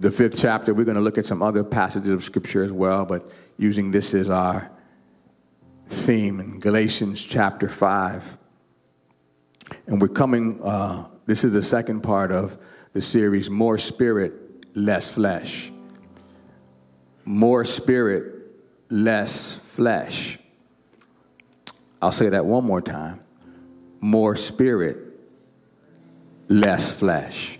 the fifth chapter. We're going to look at some other passages of Scripture as well, but using this as our theme in Galatians chapter 5. And we're coming, uh, this is the second part of the series More Spirit, Less Flesh. More Spirit, Less Flesh. I'll say that one more time. More Spirit, less flesh.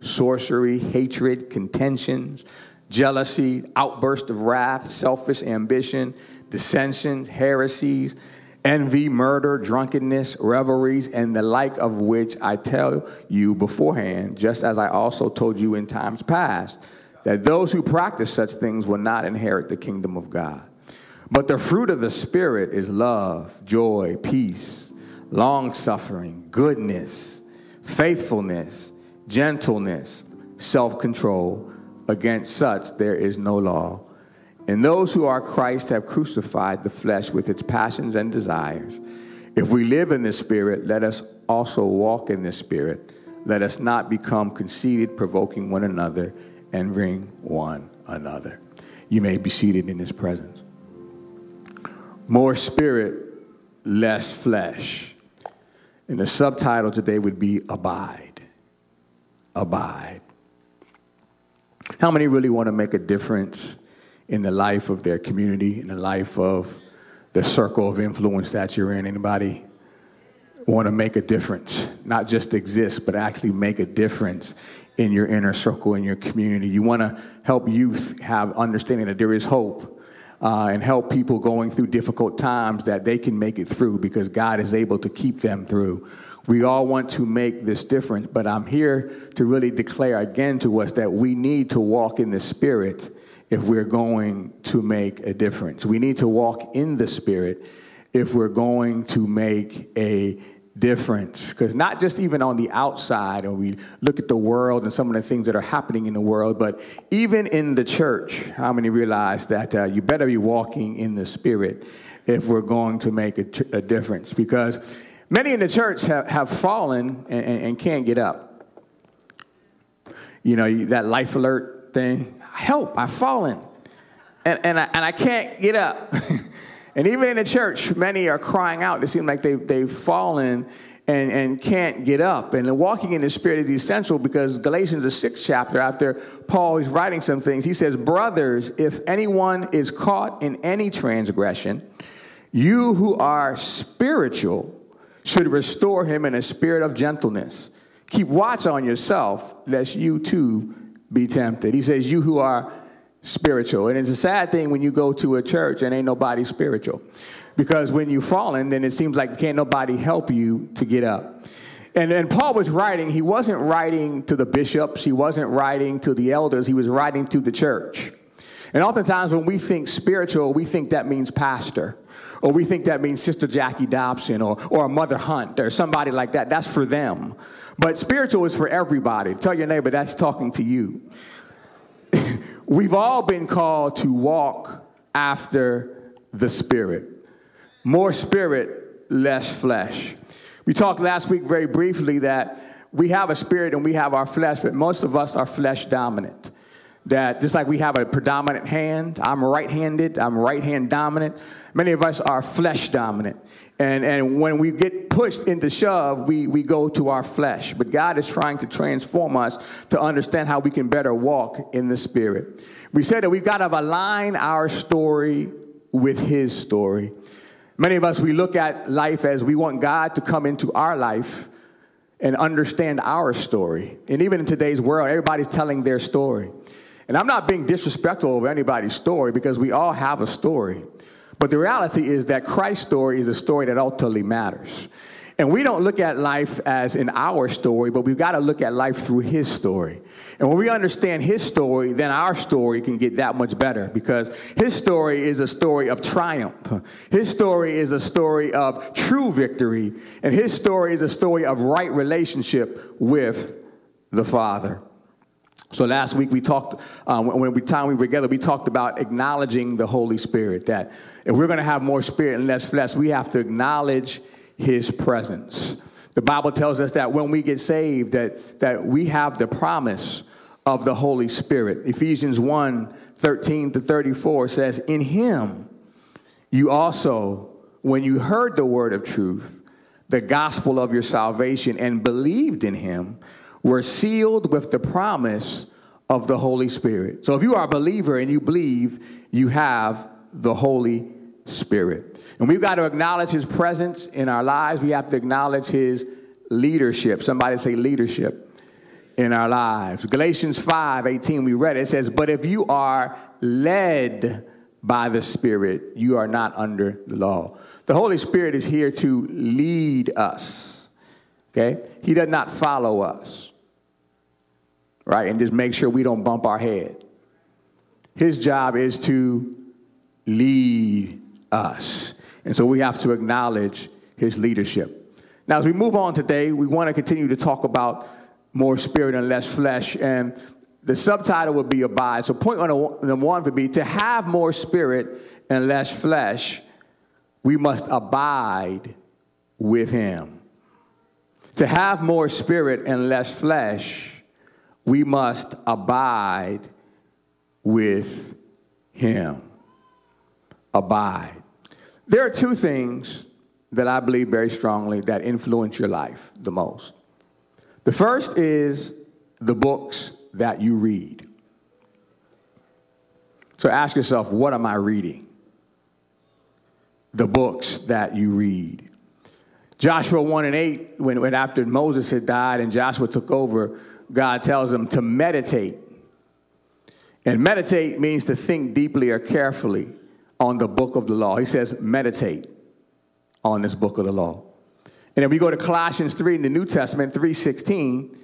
sorcery, hatred, contentions, jealousy, outburst of wrath, selfish ambition, dissensions, heresies, envy, murder, drunkenness, revelries, and the like of which I tell you beforehand, just as I also told you in times past, that those who practice such things will not inherit the kingdom of God. But the fruit of the Spirit is love, joy, peace long suffering, goodness, faithfulness, gentleness, self control. Against such there is no law. And those who are Christ have crucified the flesh with its passions and desires. If we live in the Spirit, let us also walk in the Spirit. Let us not become conceited, provoking one another, and ring one another. You may be seated in His presence. More Spirit, less flesh. And the subtitle today would be Abide. Abide. How many really want to make a difference in the life of their community, in the life of the circle of influence that you're in? Anybody want to make a difference? Not just exist, but actually make a difference in your inner circle, in your community. You want to help youth have understanding that there is hope uh, and help people going through difficult times that they can make it through because God is able to keep them through. We all want to make this difference, but I'm here to really declare again to us that we need to walk in the Spirit if we're going to make a difference. We need to walk in the Spirit if we're going to make a difference because not just even on the outside or we look at the world and some of the things that are happening in the world but even in the church how many realize that uh, you better be walking in the spirit if we're going to make a, t- a difference because many in the church have, have fallen and, and, and can't get up you know that life alert thing help i've fallen and, and, I, and I can't get up And even in the church, many are crying out. They seem like they've, they've fallen and, and can't get up. And walking in the Spirit is essential because Galatians, the sixth chapter, after Paul is writing some things, he says, Brothers, if anyone is caught in any transgression, you who are spiritual should restore him in a spirit of gentleness. Keep watch on yourself, lest you too be tempted. He says, You who are spiritual. And it's a sad thing when you go to a church and ain't nobody spiritual. Because when you fallen, then it seems like can't nobody help you to get up. And, and Paul was writing, he wasn't writing to the bishops, he wasn't writing to the elders, he was writing to the church. And oftentimes when we think spiritual, we think that means pastor. Or we think that means Sister Jackie Dobson or, or Mother Hunt or somebody like that. That's for them. But spiritual is for everybody. Tell your neighbor that's talking to you. We've all been called to walk after the Spirit. More spirit, less flesh. We talked last week very briefly that we have a spirit and we have our flesh, but most of us are flesh dominant. That just like we have a predominant hand, I'm right handed, I'm right hand dominant. Many of us are flesh dominant. And, and when we get pushed into shove, we, we go to our flesh. But God is trying to transform us to understand how we can better walk in the Spirit. We said that we've got to align our story with His story. Many of us, we look at life as we want God to come into our life and understand our story. And even in today's world, everybody's telling their story. And I'm not being disrespectful of anybody's story because we all have a story. But the reality is that Christ's story is a story that ultimately matters. And we don't look at life as in our story, but we've got to look at life through his story. And when we understand his story, then our story can get that much better because his story is a story of triumph. His story is a story of true victory. And his story is a story of right relationship with the Father. So last week we talked, um, when we time we were together, we talked about acknowledging the Holy Spirit. That if we're going to have more spirit and less flesh, we have to acknowledge His presence. The Bible tells us that when we get saved, that, that we have the promise of the Holy Spirit. Ephesians 1 13 to 34 says, In Him you also, when you heard the word of truth, the gospel of your salvation, and believed in Him, were sealed with the promise of the Holy Spirit. So if you are a believer and you believe, you have the Holy Spirit. And we've got to acknowledge his presence in our lives. We have to acknowledge his leadership. Somebody say leadership in our lives. Galatians 5 18, we read it, it says, But if you are led by the Spirit, you are not under the law. The Holy Spirit is here to lead us. Okay? He does not follow us right? And just make sure we don't bump our head. His job is to lead us. And so we have to acknowledge his leadership. Now, as we move on today, we want to continue to talk about more spirit and less flesh. And the subtitle would be Abide. So, point number one would be to have more spirit and less flesh, we must abide with him. To have more spirit and less flesh, we must abide with him. Abide. There are two things that I believe very strongly that influence your life the most. The first is the books that you read. So ask yourself, what am I reading? The books that you read. Joshua 1 and 8, when, when after Moses had died and Joshua took over, God tells them to meditate. And meditate means to think deeply or carefully on the book of the law. He says, meditate on this book of the law. And if we go to Colossians 3 in the New Testament, 3:16.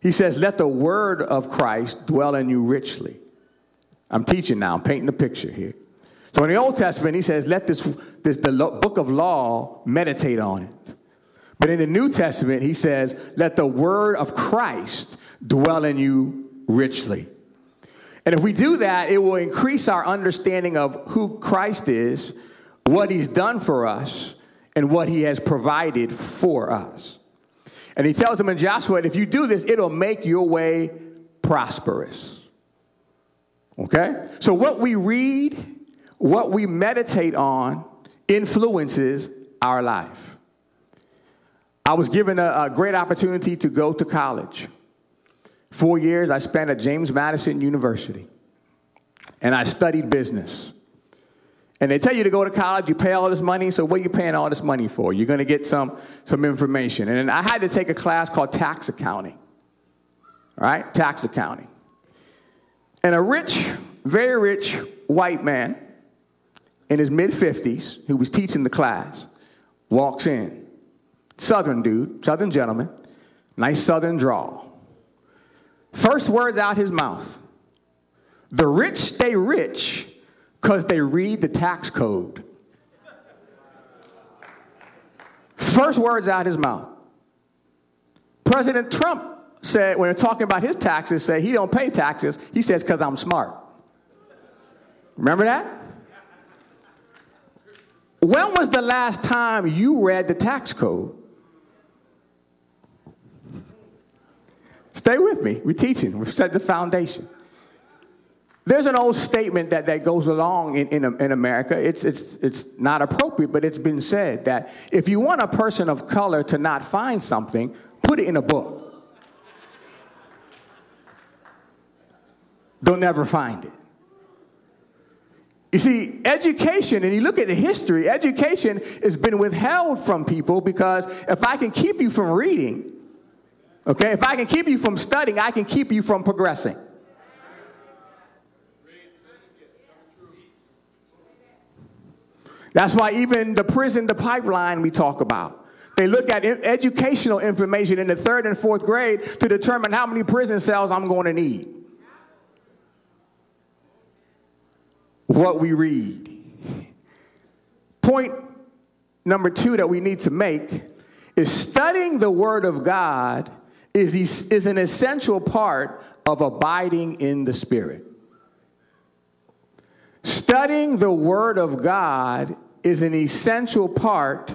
He says, Let the word of Christ dwell in you richly. I'm teaching now, I'm painting a picture here. So in the Old Testament, he says, Let this, this the book of law meditate on it. But in the New Testament, he says, let the word of Christ dwell in you richly. And if we do that, it will increase our understanding of who Christ is, what he's done for us, and what he has provided for us. And he tells them in Joshua, if you do this, it'll make your way prosperous. Okay? So what we read, what we meditate on, influences our life. I was given a, a great opportunity to go to college. Four years I spent at James Madison University, and I studied business. And they tell you to go to college, you pay all this money, so what are you paying all this money for? You're gonna get some, some information. And I had to take a class called tax accounting. All right, tax accounting. And a rich, very rich white man in his mid 50s who was teaching the class walks in. Southern dude, Southern gentleman, nice Southern drawl. First words out his mouth The rich stay rich because they read the tax code. First words out his mouth. President Trump said, when talking about his taxes, say he don't pay taxes. He says, because I'm smart. Remember that? When was the last time you read the tax code? Stay with me. We're teaching, we've set the foundation. There's an old statement that, that goes along in, in, in, America. It's, it's, it's not appropriate, but it's been said that if you want a person of color to not find something, put it in a book. They'll never find it. You see, education, and you look at the history, education has been withheld from people because if I can keep you from reading, Okay? If I can keep you from studying, I can keep you from progressing. That's why even the prison, the pipeline we talk about, They look at educational information in the third and fourth grade to determine how many prison cells I'm going to need. What we read. Point number two that we need to make is studying the Word of God is, is an essential part of abiding in the Spirit. Studying the Word of God is an essential part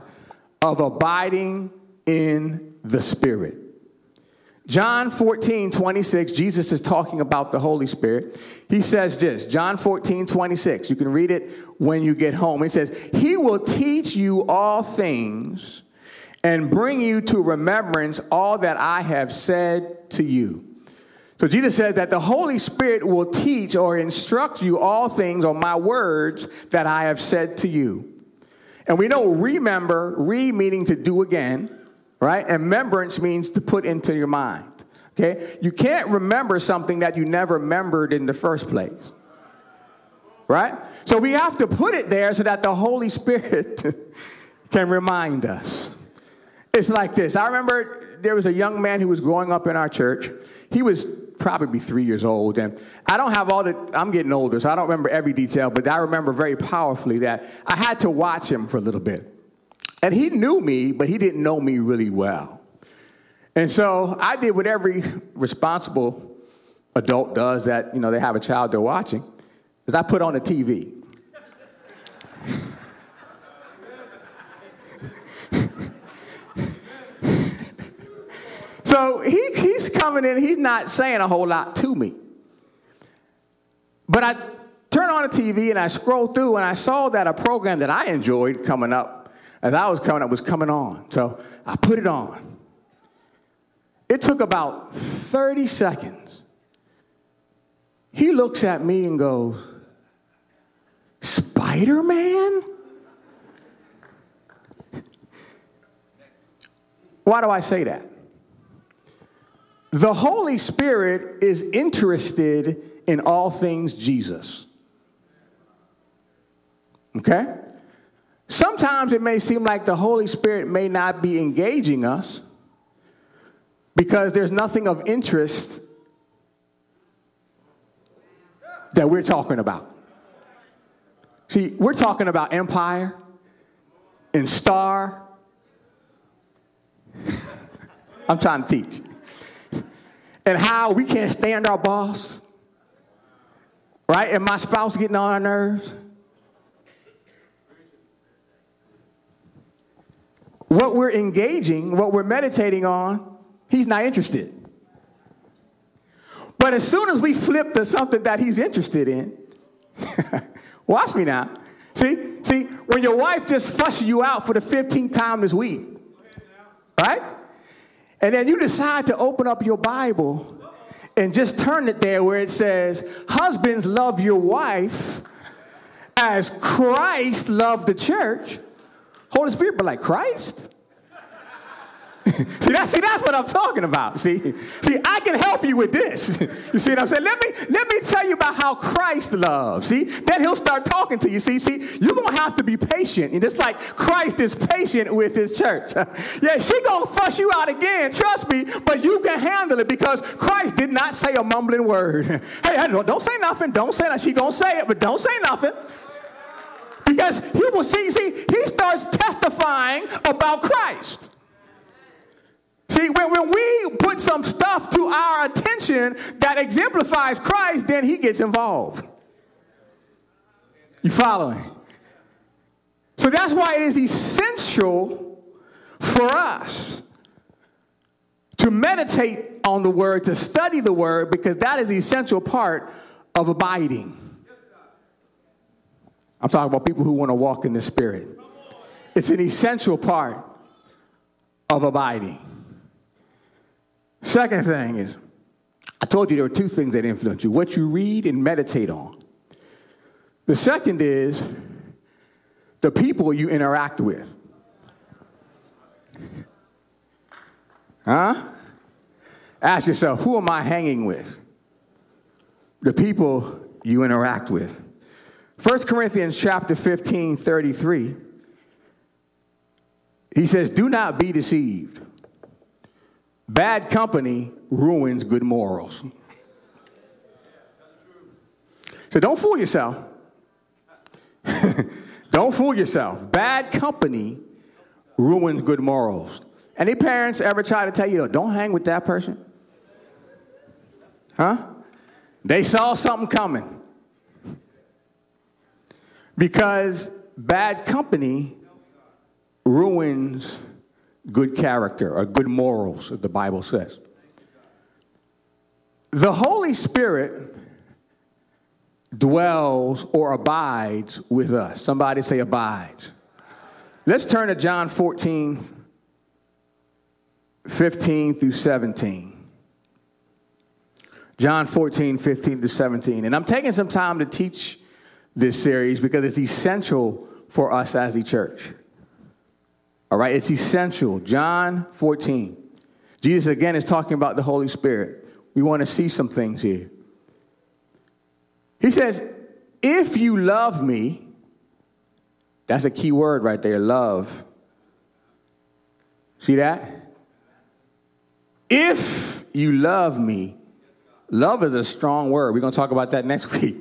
of abiding in the Spirit. John 14, 26, Jesus is talking about the Holy Spirit. He says this, John 14, 26. You can read it when you get home. He says, He will teach you all things and bring you to remembrance all that I have said to you. So Jesus says that the Holy Spirit will teach or instruct you all things on my words that I have said to you. And we know remember, re meaning to do again, right? And remembrance means to put into your mind. Okay? You can't remember something that you never remembered in the first place. Right? So we have to put it there so that the Holy Spirit can remind us. It's like this. I remember there was a young man who was growing up in our church. He was probably three years old. And I don't have all the, I'm getting older, so I don't remember every detail, but I remember very powerfully that I had to watch him for a little bit. And he knew me, but he didn't know me really well. And so I did what every responsible adult does that, you know, they have a child they're watching, is I put on the TV. So he, he's coming in, he's not saying a whole lot to me. But I turned on the TV and I scrolled through and I saw that a program that I enjoyed coming up as I was coming up was coming on. So I put it on. It took about 30 seconds. He looks at me and goes, Spider Man? Why do I say that? The Holy Spirit is interested in all things Jesus. Okay? Sometimes it may seem like the Holy Spirit may not be engaging us because there's nothing of interest that we're talking about. See, we're talking about empire and star. I'm trying to teach. And how we can't stand our boss, right? And my spouse getting on our nerves. what we're engaging, what we're meditating on, he's not interested. But as soon as we flip to something that he's interested in, watch me now. See, see, when your wife just fusses you out for the 15th time this week, right? And then you decide to open up your Bible and just turn it there where it says, Husbands, love your wife as Christ loved the church. Holy Spirit, but like Christ? see, that, see, that's what I'm talking about. See, see, I can help you with this. you see what I'm saying? Let me let me tell you about how Christ loves. See, then He'll start talking to you. See, see, you're gonna have to be patient, and just like Christ is patient with His church. yeah, she gonna fuss you out again. Trust me, but you can handle it because Christ did not say a mumbling word. hey, don't don't say nothing. Don't say that. She gonna say it, but don't say nothing. Because he will see, see, he starts testifying about Christ. See, when, when we put some stuff to our attention that exemplifies Christ, then he gets involved. You following? So that's why it is essential for us to meditate on the word, to study the word, because that is the essential part of abiding. I'm talking about people who want to walk in the Spirit. It's an essential part of abiding. Second thing is, I told you there are two things that influence you what you read and meditate on. The second is the people you interact with. Huh? Ask yourself, who am I hanging with? The people you interact with. 1 Corinthians chapter 15, 33. He says, Do not be deceived. Bad company ruins good morals. So don't fool yourself. don't fool yourself. Bad company ruins good morals. Any parents ever try to tell you, don't hang with that person? Huh? They saw something coming. Because bad company ruins good character or good morals, as the Bible says. The Holy Spirit dwells or abides with us. Somebody say abides. Let's turn to John 14, 15 through 17. John 14, 15 through 17. And I'm taking some time to teach this series because it's essential for us as the church. All right, it's essential. John 14. Jesus again is talking about the Holy Spirit. We want to see some things here. He says, If you love me, that's a key word right there love. See that? If you love me, love is a strong word. We're going to talk about that next week.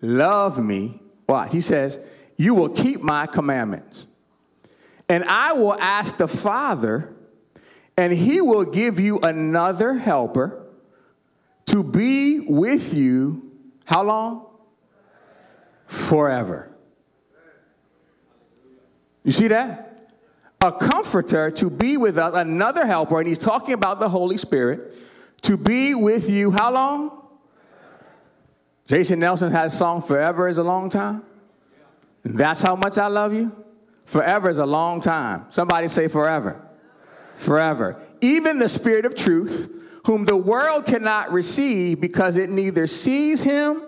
Love me. Watch. He says, You will keep my commandments. And I will ask the Father, and he will give you another helper to be with you. How long? Forever. You see that? A comforter to be with us, another helper, and he's talking about the Holy Spirit, to be with you. How long? Jason Nelson has a song, Forever is a Long Time. That's how much I love you. Forever is a long time. Somebody say forever. Forever. Even the Spirit of truth, whom the world cannot receive because it neither sees him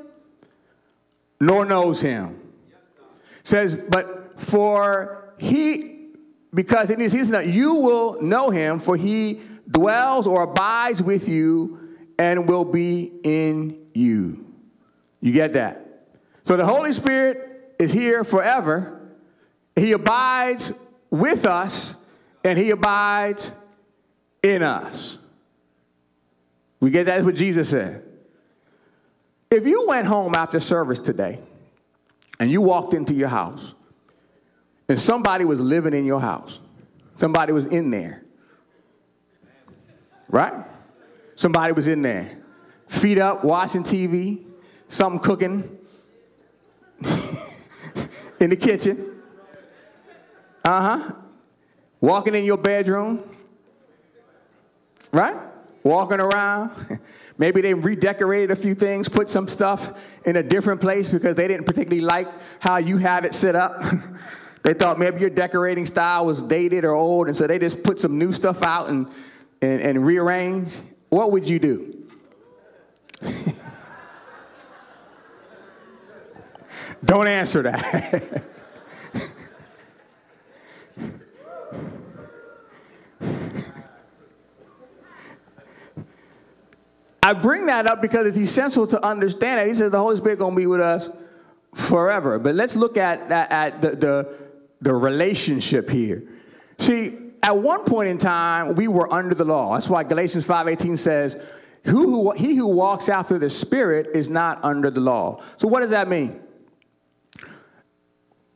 nor knows him. Says, but for he, because it is his, you will know him, for he dwells or abides with you and will be in you. You get that? So the Holy Spirit is here forever he abides with us and he abides in us. We get? That's what Jesus said. If you went home after service today and you walked into your house and somebody was living in your house, somebody was in there, right? Somebody was in there, feet up, watching TV, something cooking in the kitchen. Uh huh. Walking in your bedroom, right? Walking around. Maybe they redecorated a few things, put some stuff in a different place because they didn't particularly like how you had it set up. they thought maybe your decorating style was dated or old, and so they just put some new stuff out and, and, and rearrange. What would you do? Don't answer that. I bring that up because it's essential to understand that. He says the Holy Spirit going to be with us forever. But let's look at, at, at the, the, the relationship here. See, at one point in time, we were under the law. That's why Galatians 5.18 says, who, who, he who walks after the Spirit is not under the law. So what does that mean?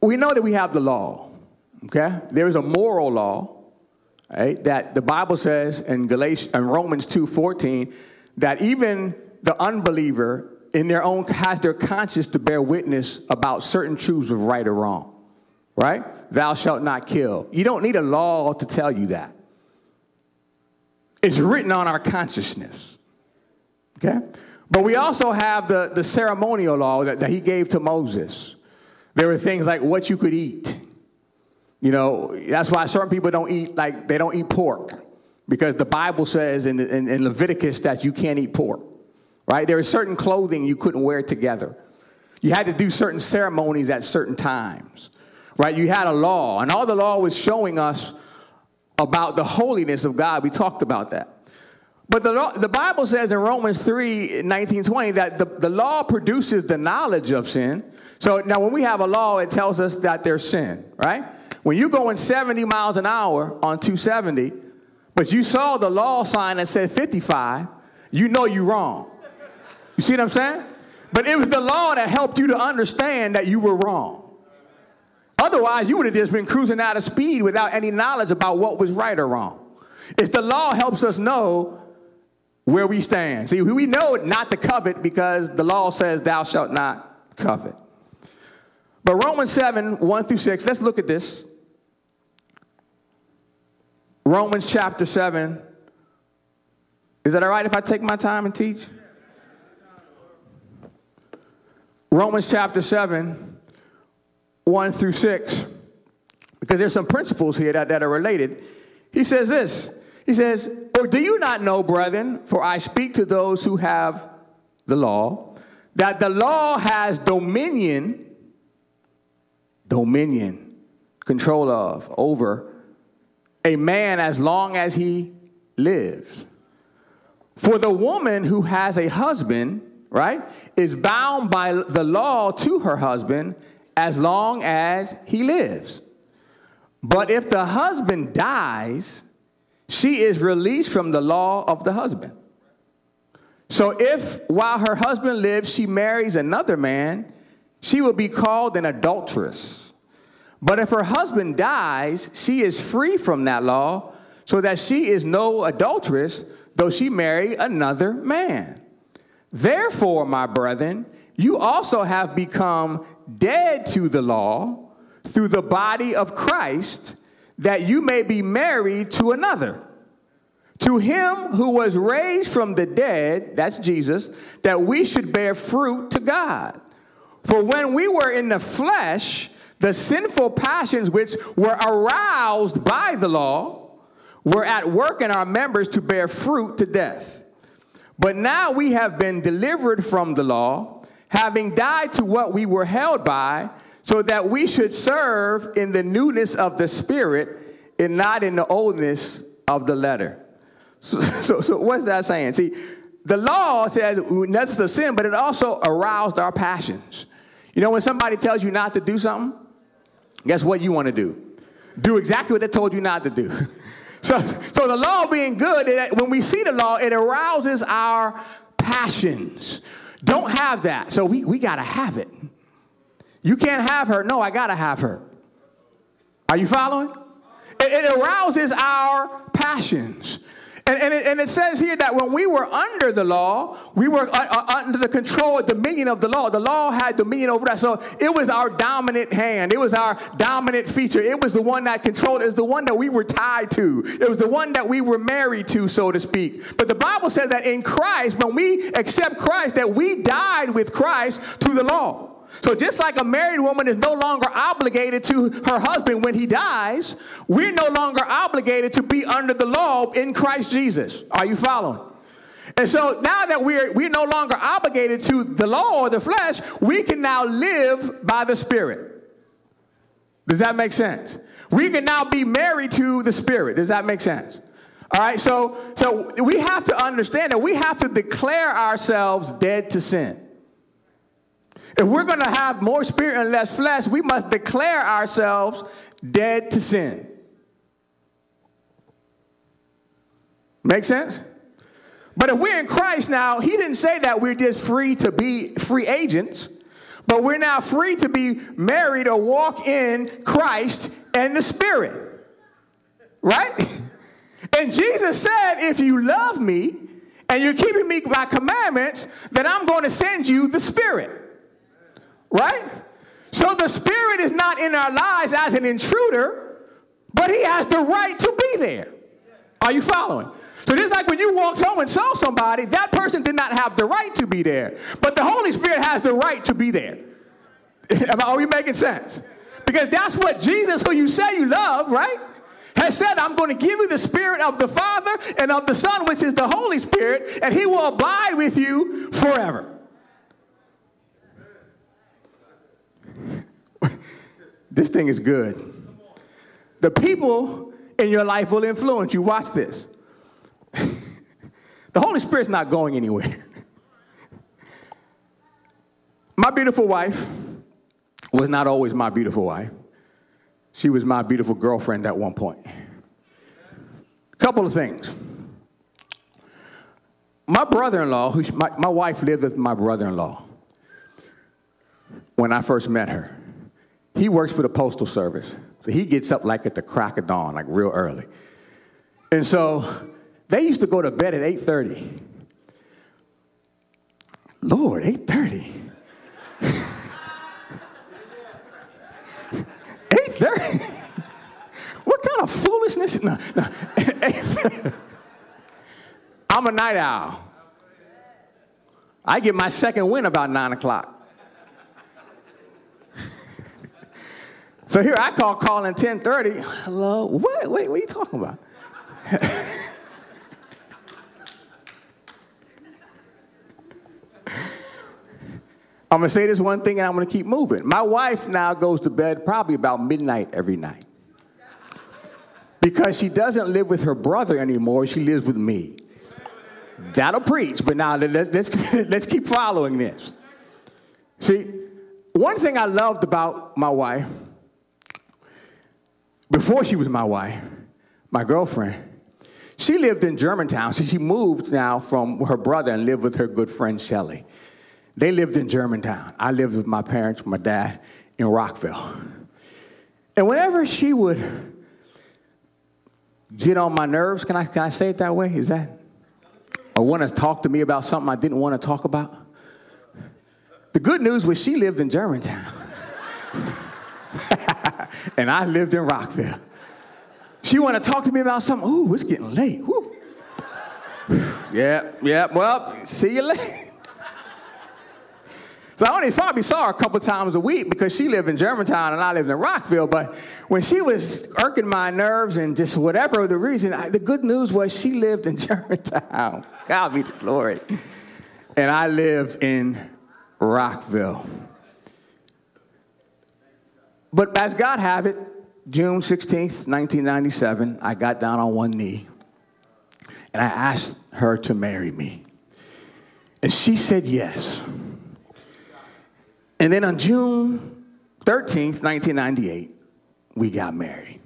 We know that we have the law, okay? There is a moral law, right, that the Bible says in, Galatians, in Romans 2.14 that even the unbeliever in their own has their conscience to bear witness about certain truths of right or wrong. Right? Thou shalt not kill. You don't need a law to tell you that. It's written on our consciousness. Okay? But we also have the, the ceremonial law that, that he gave to Moses. There were things like what you could eat. You know, that's why certain people don't eat, like, they don't eat pork because the Bible says in, in, in, Leviticus that you can't eat pork, right? There is certain clothing you couldn't wear together. You had to do certain ceremonies at certain times, right? You had a law, and all the law was showing us about the holiness of God. We talked about that. But the, law, the Bible says in Romans 3 19, 20 that the, the law produces the knowledge of sin. So now when we have a law, it tells us that there's sin, right? When you're going 70 miles an hour on 270, but you saw the law sign that said 55, you know you're wrong. You see what I'm saying? But it was the law that helped you to understand that you were wrong. Otherwise, you would have just been cruising out of speed without any knowledge about what was right or wrong. It's the law helps us know where we stand. See, we know not to covet because the law says, Thou shalt not covet. But Romans 7, 1 through 6, let's look at this. Romans chapter 7. Is that all right if I take my time and teach? Romans chapter 7, 1 through 6, because there's some principles here that, that are related. He says this He says, Or do you not know, brethren, for I speak to those who have the law, that the law has dominion, dominion, control of, over a man as long as he lives. For the woman who has a husband, right, is bound by the law to her husband as long as he lives. But if the husband dies, she is released from the law of the husband. So if while her husband lives, she marries another man, she will be called an adulteress. But if her husband dies, she is free from that law, so that she is no adulteress, though she marry another man. Therefore, my brethren, you also have become dead to the law through the body of Christ, that you may be married to another. To him who was raised from the dead, that's Jesus, that we should bear fruit to God. For when we were in the flesh, the sinful passions which were aroused by the law were at work in our members to bear fruit to death. But now we have been delivered from the law, having died to what we were held by, so that we should serve in the newness of the Spirit and not in the oldness of the letter. So, so, so what's that saying? See, the law says that's a sin, but it also aroused our passions. You know, when somebody tells you not to do something, guess what you want to do? Do exactly what they told you not to do. So, so the law being good, it, when we see the law, it arouses our passions. Don't have that. So we, we got to have it. You can't have her. No, I got to have her. Are you following? It, it arouses our passions. And, and, it, and, it, says here that when we were under the law, we were uh, uh, under the control, dominion of the law. The law had dominion over us. So it was our dominant hand. It was our dominant feature. It was the one that controlled. It was the one that we were tied to. It was the one that we were married to, so to speak. But the Bible says that in Christ, when we accept Christ, that we died with Christ to the law. So just like a married woman is no longer obligated to her husband when he dies, we're no longer obligated to be under the law in Christ Jesus. Are you following? And so now that we're we're no longer obligated to the law or the flesh, we can now live by the Spirit. Does that make sense? We can now be married to the Spirit. Does that make sense? All right, so so we have to understand that we have to declare ourselves dead to sin. If we're going to have more spirit and less flesh, we must declare ourselves dead to sin. Make sense? But if we're in Christ now, he didn't say that we're just free to be free agents, but we're now free to be married or walk in Christ and the Spirit. Right? And Jesus said, if you love me and you're keeping me my commandments, then I'm going to send you the Spirit. Right? So the Spirit is not in our lives as an intruder, but He has the right to be there. Are you following? So just like when you walked home and saw somebody, that person did not have the right to be there, but the Holy Spirit has the right to be there. Are we making sense? Because that's what Jesus, who you say you love, right, has said, I'm going to give you the Spirit of the Father and of the Son, which is the Holy Spirit, and He will abide with you forever. This thing is good. The people in your life will influence you. Watch this. the Holy Spirit's not going anywhere. My beautiful wife was not always my beautiful wife. She was my beautiful girlfriend at one point. Couple of things. My brother in law, my, my wife lived with my brother in law when I first met her. He works for the Postal Service. So he gets up like at the crack of dawn, like real early. And so they used to go to bed at 8:30. Lord, 8:30. 8:30. what kind of foolishness? No, no. I'm a night owl. I get my second win about nine o'clock. So here I call calling 10:30. Hello, what? Wait, what are you talking about? I'm gonna say this one thing and I'm gonna keep moving. My wife now goes to bed probably about midnight every night. Because she doesn't live with her brother anymore, she lives with me. That'll preach, but now let's, let's, let's keep following this. See, one thing I loved about my wife, before she was my wife, my girlfriend, she lived in Germantown. So she moved now from her brother and lived with her good friend Shelly. They lived in Germantown. I lived with my parents, my dad, in Rockville. And whenever she would get on my nerves, can I, can I say it that way? Is that? Or want to talk to me about something I didn't want to talk about? The good news was she lived in Germantown. and I lived in Rockville. She want to talk to me about something. Ooh, it's getting late. Woo. yeah, yeah. Well, see you later. So I only probably saw her a couple times a week because she lived in Germantown and I lived in Rockville. But when she was irking my nerves and just whatever the reason, I, the good news was she lived in Germantown. God be the glory. And I lived in Rockville. But as God have it, June 16th, 1997, I got down on one knee and I asked her to marry me. And she said yes. And then on June 13th, 1998, we got married.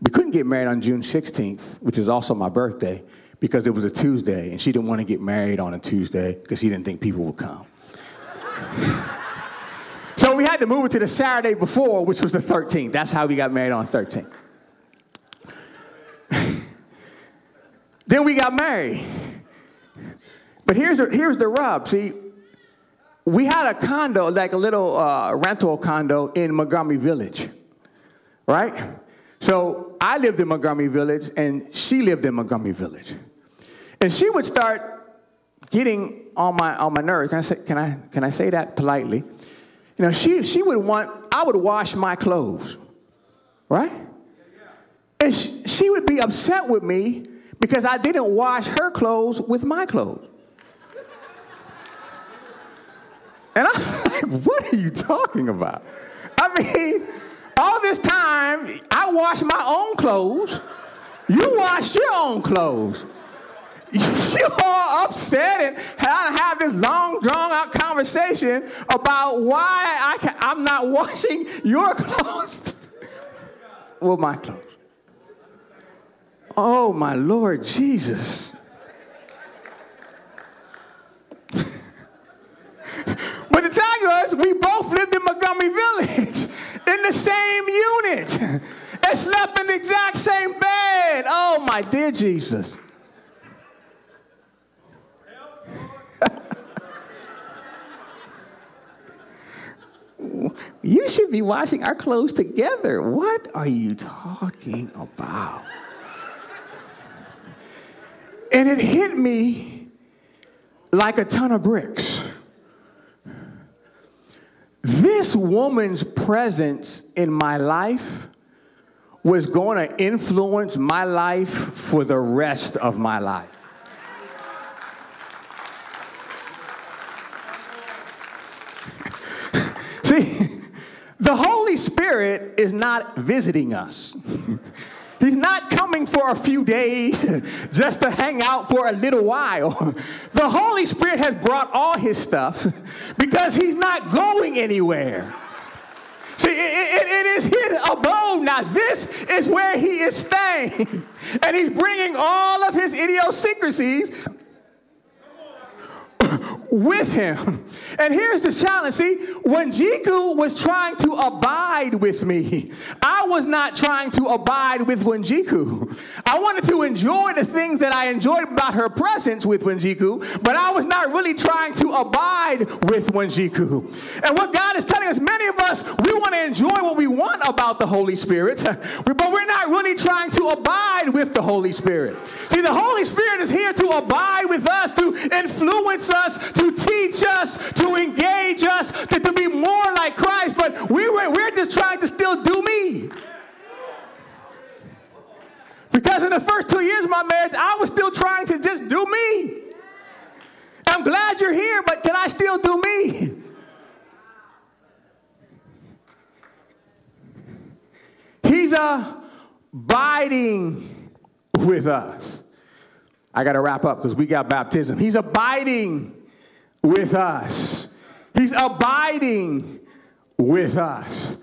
We couldn't get married on June 16th, which is also my birthday, because it was a Tuesday, and she didn't want to get married on a Tuesday because she didn't think people would come. So we had to move it to the Saturday before, which was the 13th. That's how we got married on 13th. then we got married. But here's the, here's the rub. See, we had a condo, like a little uh, rental condo in Montgomery Village, right? So I lived in Montgomery Village and she lived in Montgomery Village. And she would start getting on my, on my nerves. Can I, say, can, I, can I say that politely? You know, she, she would want, I would wash my clothes, right? And she, she would be upset with me because I didn't wash her clothes with my clothes. And I'm like, what are you talking about? I mean, all this time, I wash my own clothes. You wash your own clothes. You're upset and I have this long, drawn out conversation about why I I'm not washing your clothes with my clothes. Oh, my Lord Jesus. But the thing was, we both lived in Montgomery Village in the same unit and slept in the exact same bed. Oh, my dear Jesus. You should be washing our clothes together. What are you talking about? And it hit me like a ton of bricks. This woman's presence in my life was going to influence my life for the rest of my life. See, the Holy Spirit is not visiting us. He's not coming for a few days just to hang out for a little while. The Holy Spirit has brought all his stuff because he's not going anywhere. See, it, it, it is his abode. Now, this is where he is staying. And he's bringing all of his idiosyncrasies with him. And here's the challenge. See, Wenjiku was trying to abide with me, I was not trying to abide with Wenjiku. I wanted to enjoy the things that I enjoyed about her presence with Wenjiku, but I was not really trying to abide with Wenjiku. And what God is telling us, many of us, we want to enjoy what we want about the Holy Spirit, but we're not really trying to abide with the Holy Spirit. See, the Holy Spirit is here to abide with us, to influence us, to teach us, to engage us, to, to be more like Christ, but we were, we're just trying to still do me. Because in the first two years of my marriage, I was still trying to just do me. I'm glad you're here, but can I still do me? He's abiding with us. I got to wrap up because we got baptism. He's abiding with us. He's abiding with us.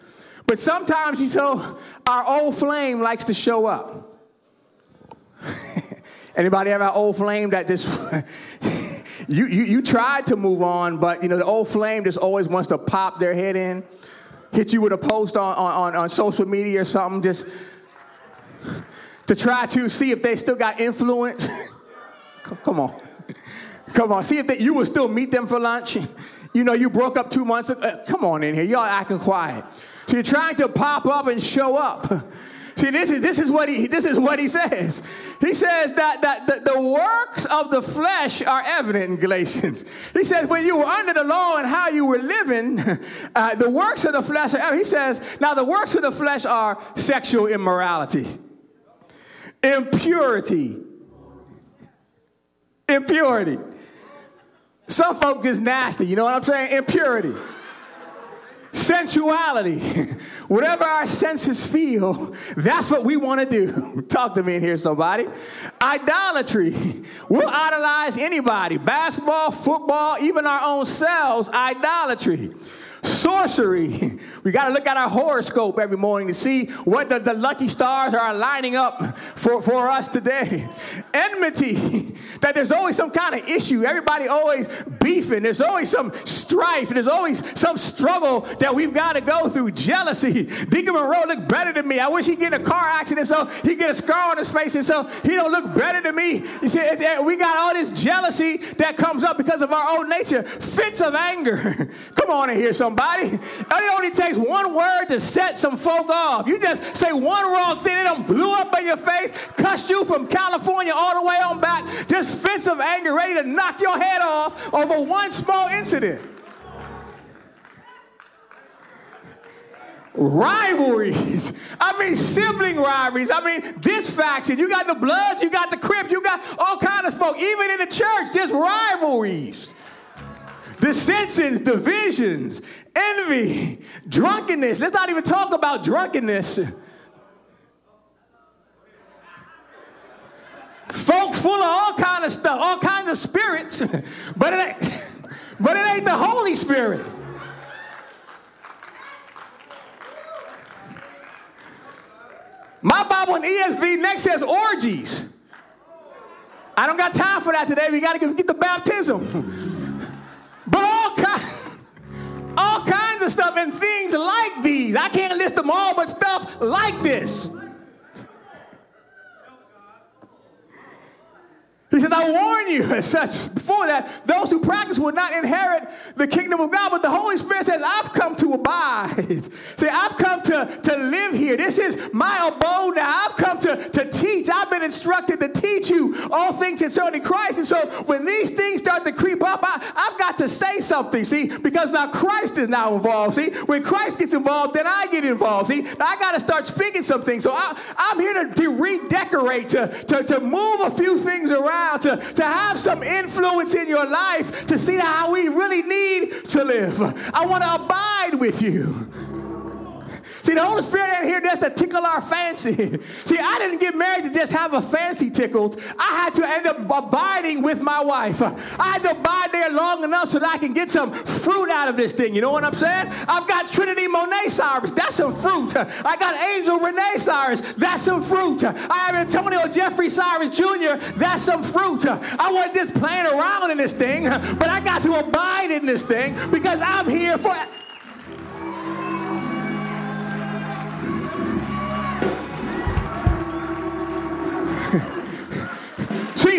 But sometimes he's so our old flame likes to show up. Anybody have an old flame that just you, you you tried to move on, but you know the old flame just always wants to pop their head in, hit you with a post on, on, on social media or something, just to try to see if they still got influence. Come on. Come on, see if they, you will still meet them for lunch. You know, you broke up two months ago. Uh, come on in here. Y'all acting quiet. So you're trying to pop up and show up. See, this is, this is, what, he, this is what he says. He says that, that the, the works of the flesh are evident in Galatians. He says, when you were under the law and how you were living, uh, the works of the flesh are evident. He says, now the works of the flesh are sexual immorality, impurity, impurity. Some folk is nasty, you know what I'm saying? Impurity. Sensuality. Whatever our senses feel, that's what we want to do. Talk to me in here, somebody. Idolatry. We'll idolize anybody basketball, football, even our own selves. Idolatry sorcery. We got to look at our horoscope every morning to see what the, the lucky stars are lining up for, for us today. Enmity, that there's always some kind of issue. Everybody always beefing. There's always some strife. There's always some struggle that we've got to go through. Jealousy. Deacon Monroe looked better than me. I wish he'd get in a car accident so he get a scar on his face and so he don't look better than me. You see, we got all this jealousy that comes up because of our own nature. Fits of anger. Come on in here, somebody. It only takes one word to set some folk off. You just say one wrong thing, it don't blew up in your face, cuss you from California all the way on back, just fits of anger ready to knock your head off one small incident. rivalries. I mean, sibling rivalries. I mean, this faction. You got the Bloods, you got the Crips, you got all kind of folk. Even in the church, there's rivalries dissensions, divisions, envy, drunkenness. Let's not even talk about drunkenness. Folk full of all kind of stuff, all kinds of spirits, but it ain't, but it ain't the Holy Spirit. My Bible in ESV next says orgies. I don't got time for that today. We got to get the baptism. But all kinds, all kinds of stuff and things like these. I can't list them all, but stuff like this. He says, I warn you, as such, before that, those who practice will not inherit the kingdom of God. But the Holy Spirit says, I've come to abide. See, I've come to, to live here. This is my abode now. I've come to, to teach. I've been instructed to teach you all things concerning Christ. And so when these things start to creep up, I, I've got to say something, see, because now Christ is now involved. See, when Christ gets involved, then I get involved. See, now I got to start speaking some things. So I, am here to, to redecorate, to, to, to move a few things around around, to, to have some influence in your life, to see how we really need to live. I want to abide with you. See, the Holy Spirit ain't here just to tickle our fancy. See, I didn't get married to just have a fancy tickled. I had to end up abiding with my wife. I had to abide there long enough so that I can get some fruit out of this thing. You know what I'm saying? I've got Trinity Monet Cyrus. That's some fruit. I got Angel Renee Cyrus. That's some fruit. I have Antonio Jeffrey Cyrus Jr. That's some fruit. I wasn't just playing around in this thing, but I got to abide in this thing because I'm here for.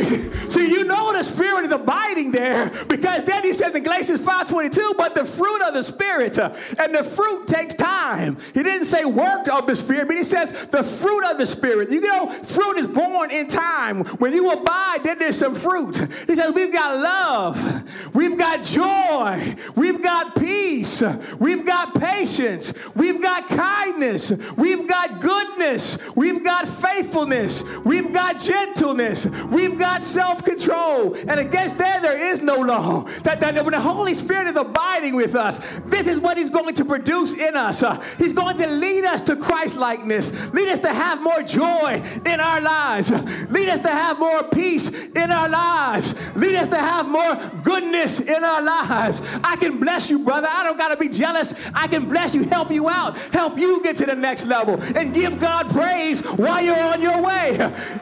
See, see, you know the Spirit is abiding there because then he says in Galatians 5.22, but the fruit of the Spirit, uh, and the fruit takes time. He didn't say work of the Spirit, but he says the fruit of the Spirit. You know, fruit is born in time. When you abide, then there's some fruit. He says we've got love, we've got joy, we've got peace, we've got patience, we've got kindness, we've got goodness, we've got faithfulness, we've got gentleness, we've got self control. And against that, there is no law. That, that when the Holy Spirit is abiding with us, this is what He's going to produce in us. Uh, he's going to lead us to Christ likeness, lead us to have more joy in our lives, lead us to have more peace in our lives, lead us to have more goodness in our lives. I can bless you, brother. I don't got to be jealous. I can bless you, help you out, help you get to the next level, and give God praise while you're on your way.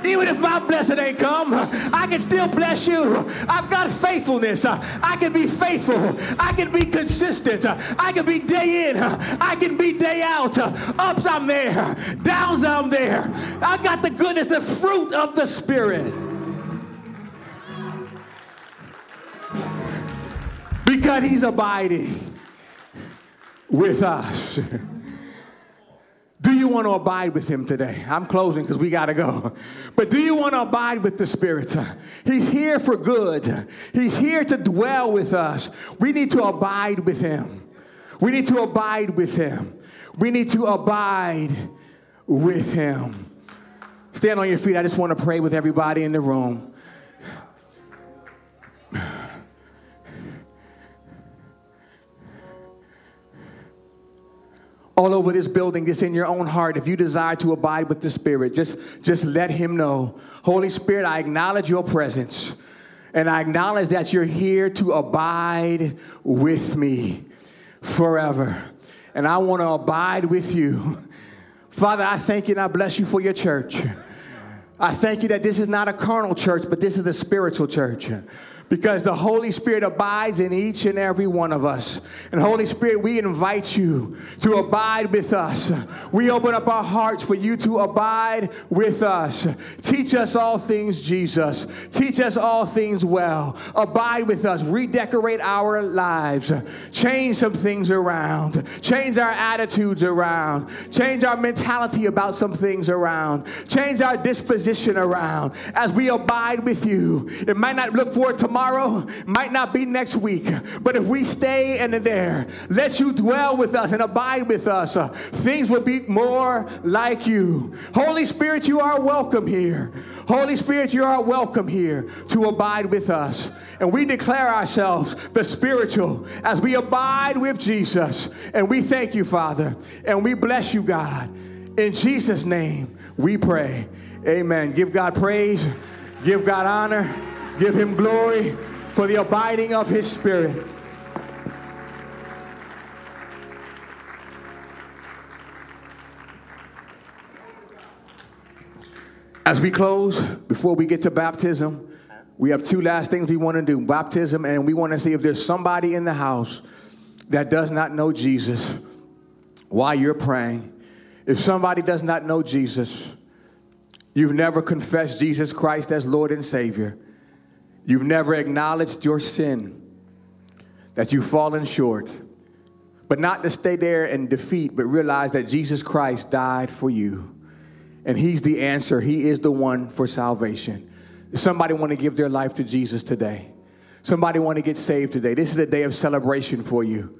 Even if my blessing ain't come, I can still bless you. I've got faithfulness. I can be faithful. I can be consistent. I can be day in. I can be day out. Uh, ups, I'm there. Downs, I'm there. I got the goodness, the fruit of the Spirit. Because He's abiding with us. Do you want to abide with him today? I'm closing because we got to go. But do you want to abide with the Spirit? He's here for good, He's here to dwell with us. We need to abide with him. We need to abide with him. We need to abide with him. Stand on your feet. I just want to pray with everybody in the room. all over this building, just in your own heart, if you desire to abide with the Spirit, just, just let Him know. Holy Spirit, I acknowledge your presence. And I acknowledge that you're here to abide with me forever. And I want to abide with you. Father, I thank you and I bless you for your church. I thank you that this is not a carnal church, but this is a spiritual church because the Holy Spirit abides in each and every one of us. And Holy Spirit, we invite you to abide with us. We open up our hearts for you to abide with us. Teach us all things, Jesus. Teach us all things well. Abide with us. Redecorate our lives. Change some things around. Change our attitudes around. Change our mentality about some things around. Change our disposition around. As we abide with you, it might not look forward tomorrow tomorrow, might not be next week, but if we stay and there, let you dwell with us and abide with us, uh, things will be more like you. Holy Spirit, you are welcome here. Holy Spirit, you are welcome here to abide with us. And we declare ourselves the spiritual as we abide with Jesus. And we thank you, Father, and we bless you, God. In Jesus' name, we pray. Amen. Give God praise, give God honor. Give him glory for the abiding of his spirit. As we close, before we get to baptism, we have two last things we want to do baptism, and we want to see if there's somebody in the house that does not know Jesus while you're praying. If somebody does not know Jesus, you've never confessed Jesus Christ as Lord and Savior. You've never acknowledged your sin, that you've fallen short, but not to stay there in defeat, but realize that Jesus Christ died for you. And He's the answer, He is the one for salvation. somebody want to give their life to Jesus today? Somebody want to get saved today? This is a day of celebration for you.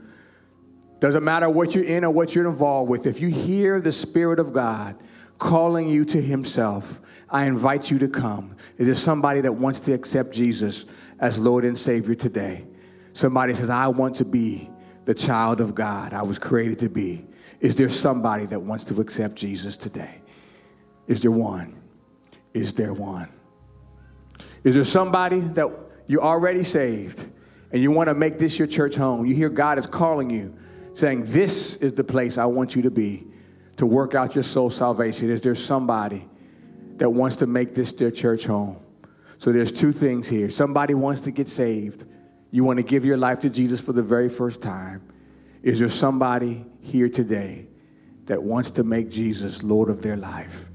Doesn't matter what you're in or what you're involved with. If you hear the Spirit of God calling you to Himself, I invite you to come. Is there somebody that wants to accept Jesus as Lord and Savior today? Somebody says, I want to be the child of God I was created to be. Is there somebody that wants to accept Jesus today? Is there one? Is there one? Is there somebody that you're already saved and you want to make this your church home? You hear God is calling you, saying, This is the place I want you to be to work out your soul salvation. Is there somebody that wants to make this their church home? So there's two things here. Somebody wants to get saved. You want to give your life to Jesus for the very first time. Is there somebody here today that wants to make Jesus Lord of their life?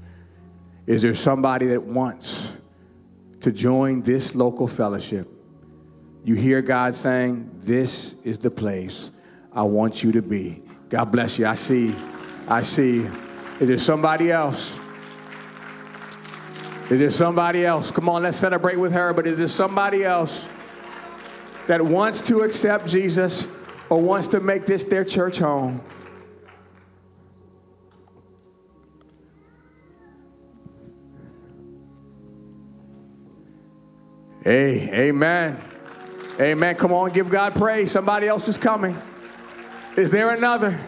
Is there somebody that wants to join this local fellowship? You hear God saying, This is the place I want you to be. God bless you. I see. I see. Is there somebody else? Is there somebody else? Come on, let's celebrate with her. But is there somebody else that wants to accept Jesus or wants to make this their church home? Hey, amen. Amen. Come on, give God praise. Somebody else is coming. Is there another?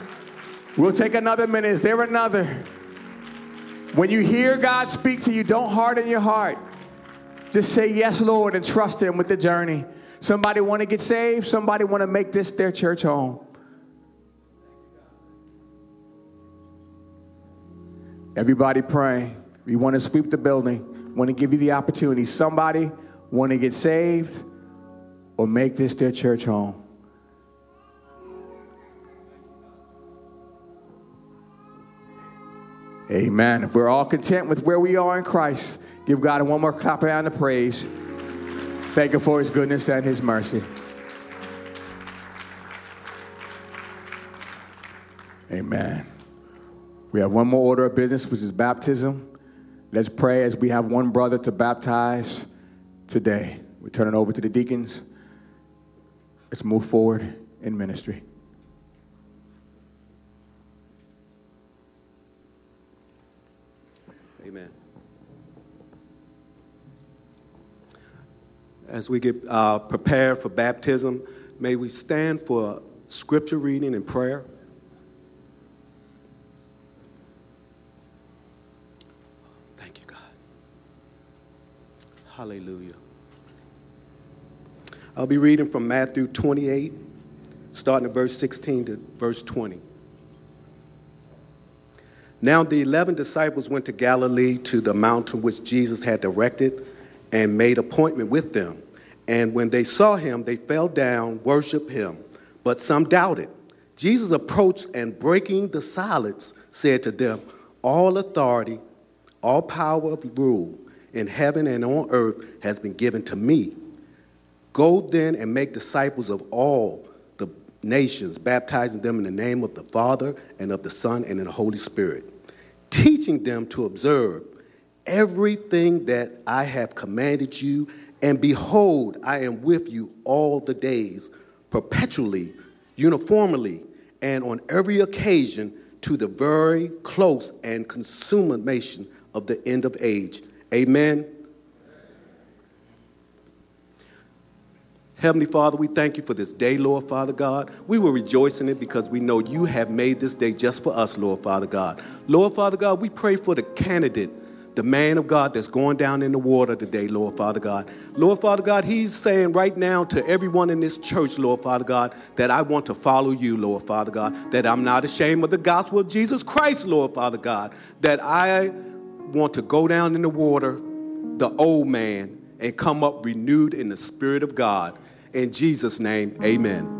We'll take another minute. Is there another? When you hear God speak to you, don't harden your heart. Just say yes, Lord, and trust Him with the journey. Somebody want to get saved. Somebody want to make this their church home. Everybody praying. We want to sweep the building. Want to give you the opportunity. Somebody want to get saved or make this their church home. Amen. If we're all content with where we are in Christ, give God one more clap hand of praise. Thank Him for His goodness and His mercy. Amen. We have one more order of business, which is baptism. Let's pray as we have one brother to baptize today. We turn it over to the deacons. Let's move forward in ministry. As we get uh, prepared for baptism, may we stand for scripture reading and prayer. Thank you, God. Hallelujah. I'll be reading from Matthew 28, starting at verse 16 to verse 20. Now the eleven disciples went to Galilee to the mountain which Jesus had directed and made appointment with them. And when they saw him, they fell down, worshiped him. But some doubted. Jesus approached and breaking the silence, said to them, All authority, all power of rule in heaven and on earth has been given to me. Go then and make disciples of all the nations, baptizing them in the name of the Father and of the Son and in the Holy Spirit, teaching them to observe everything that I have commanded you, and behold, I am with you all the days, perpetually, uniformly, and on every occasion to the very close and consummation of the end of age. Amen. Heavenly Father, we thank you for this day, Lord Father God. We will rejoice in it because we know you have made this day just for us, Lord Father God. Lord Father God, we pray for the candidate the man of God that's going down in the water today, Lord Father God. Lord Father God, he's saying right now to everyone in this church, Lord Father God, that I want to follow you, Lord Father God, that I'm not ashamed of the gospel of Jesus Christ, Lord Father God, that I want to go down in the water, the old man, and come up renewed in the Spirit of God. In Jesus' name, amen.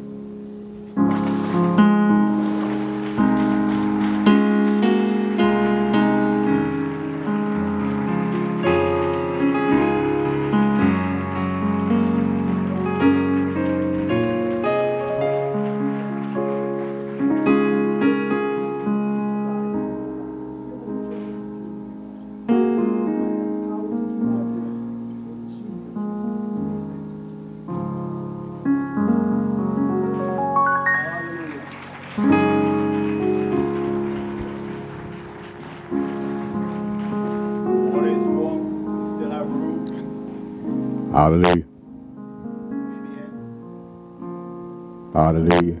Hallelujah.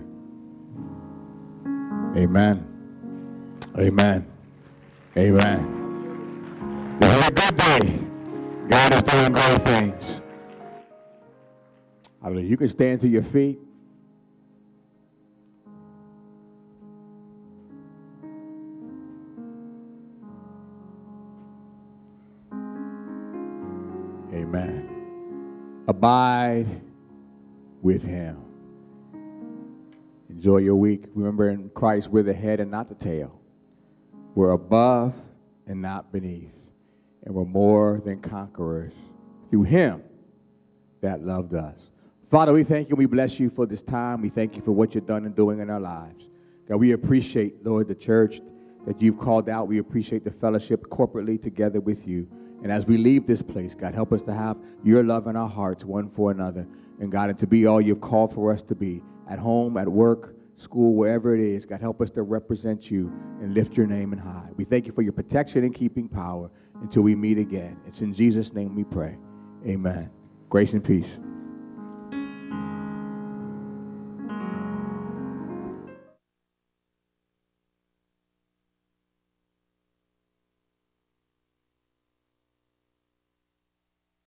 Amen. Amen. Amen. This is a good day. God is doing great things. Hallelujah. You can stand to your feet. Amen. Abide with him. Enjoy your week. Remember in Christ, we're the head and not the tail. We're above and not beneath. And we're more than conquerors through him that loved us. Father, we thank you. We bless you for this time. We thank you for what you've done and doing in our lives. God, we appreciate, Lord, the church that you've called out. We appreciate the fellowship corporately together with you. And as we leave this place, God, help us to have your love in our hearts one for another. And God, and to be all you've called for us to be at home, at work, school, wherever it is. God, help us to represent you and lift your name in high. We thank you for your protection and keeping power until we meet again. It's in Jesus' name we pray. Amen. Grace and peace.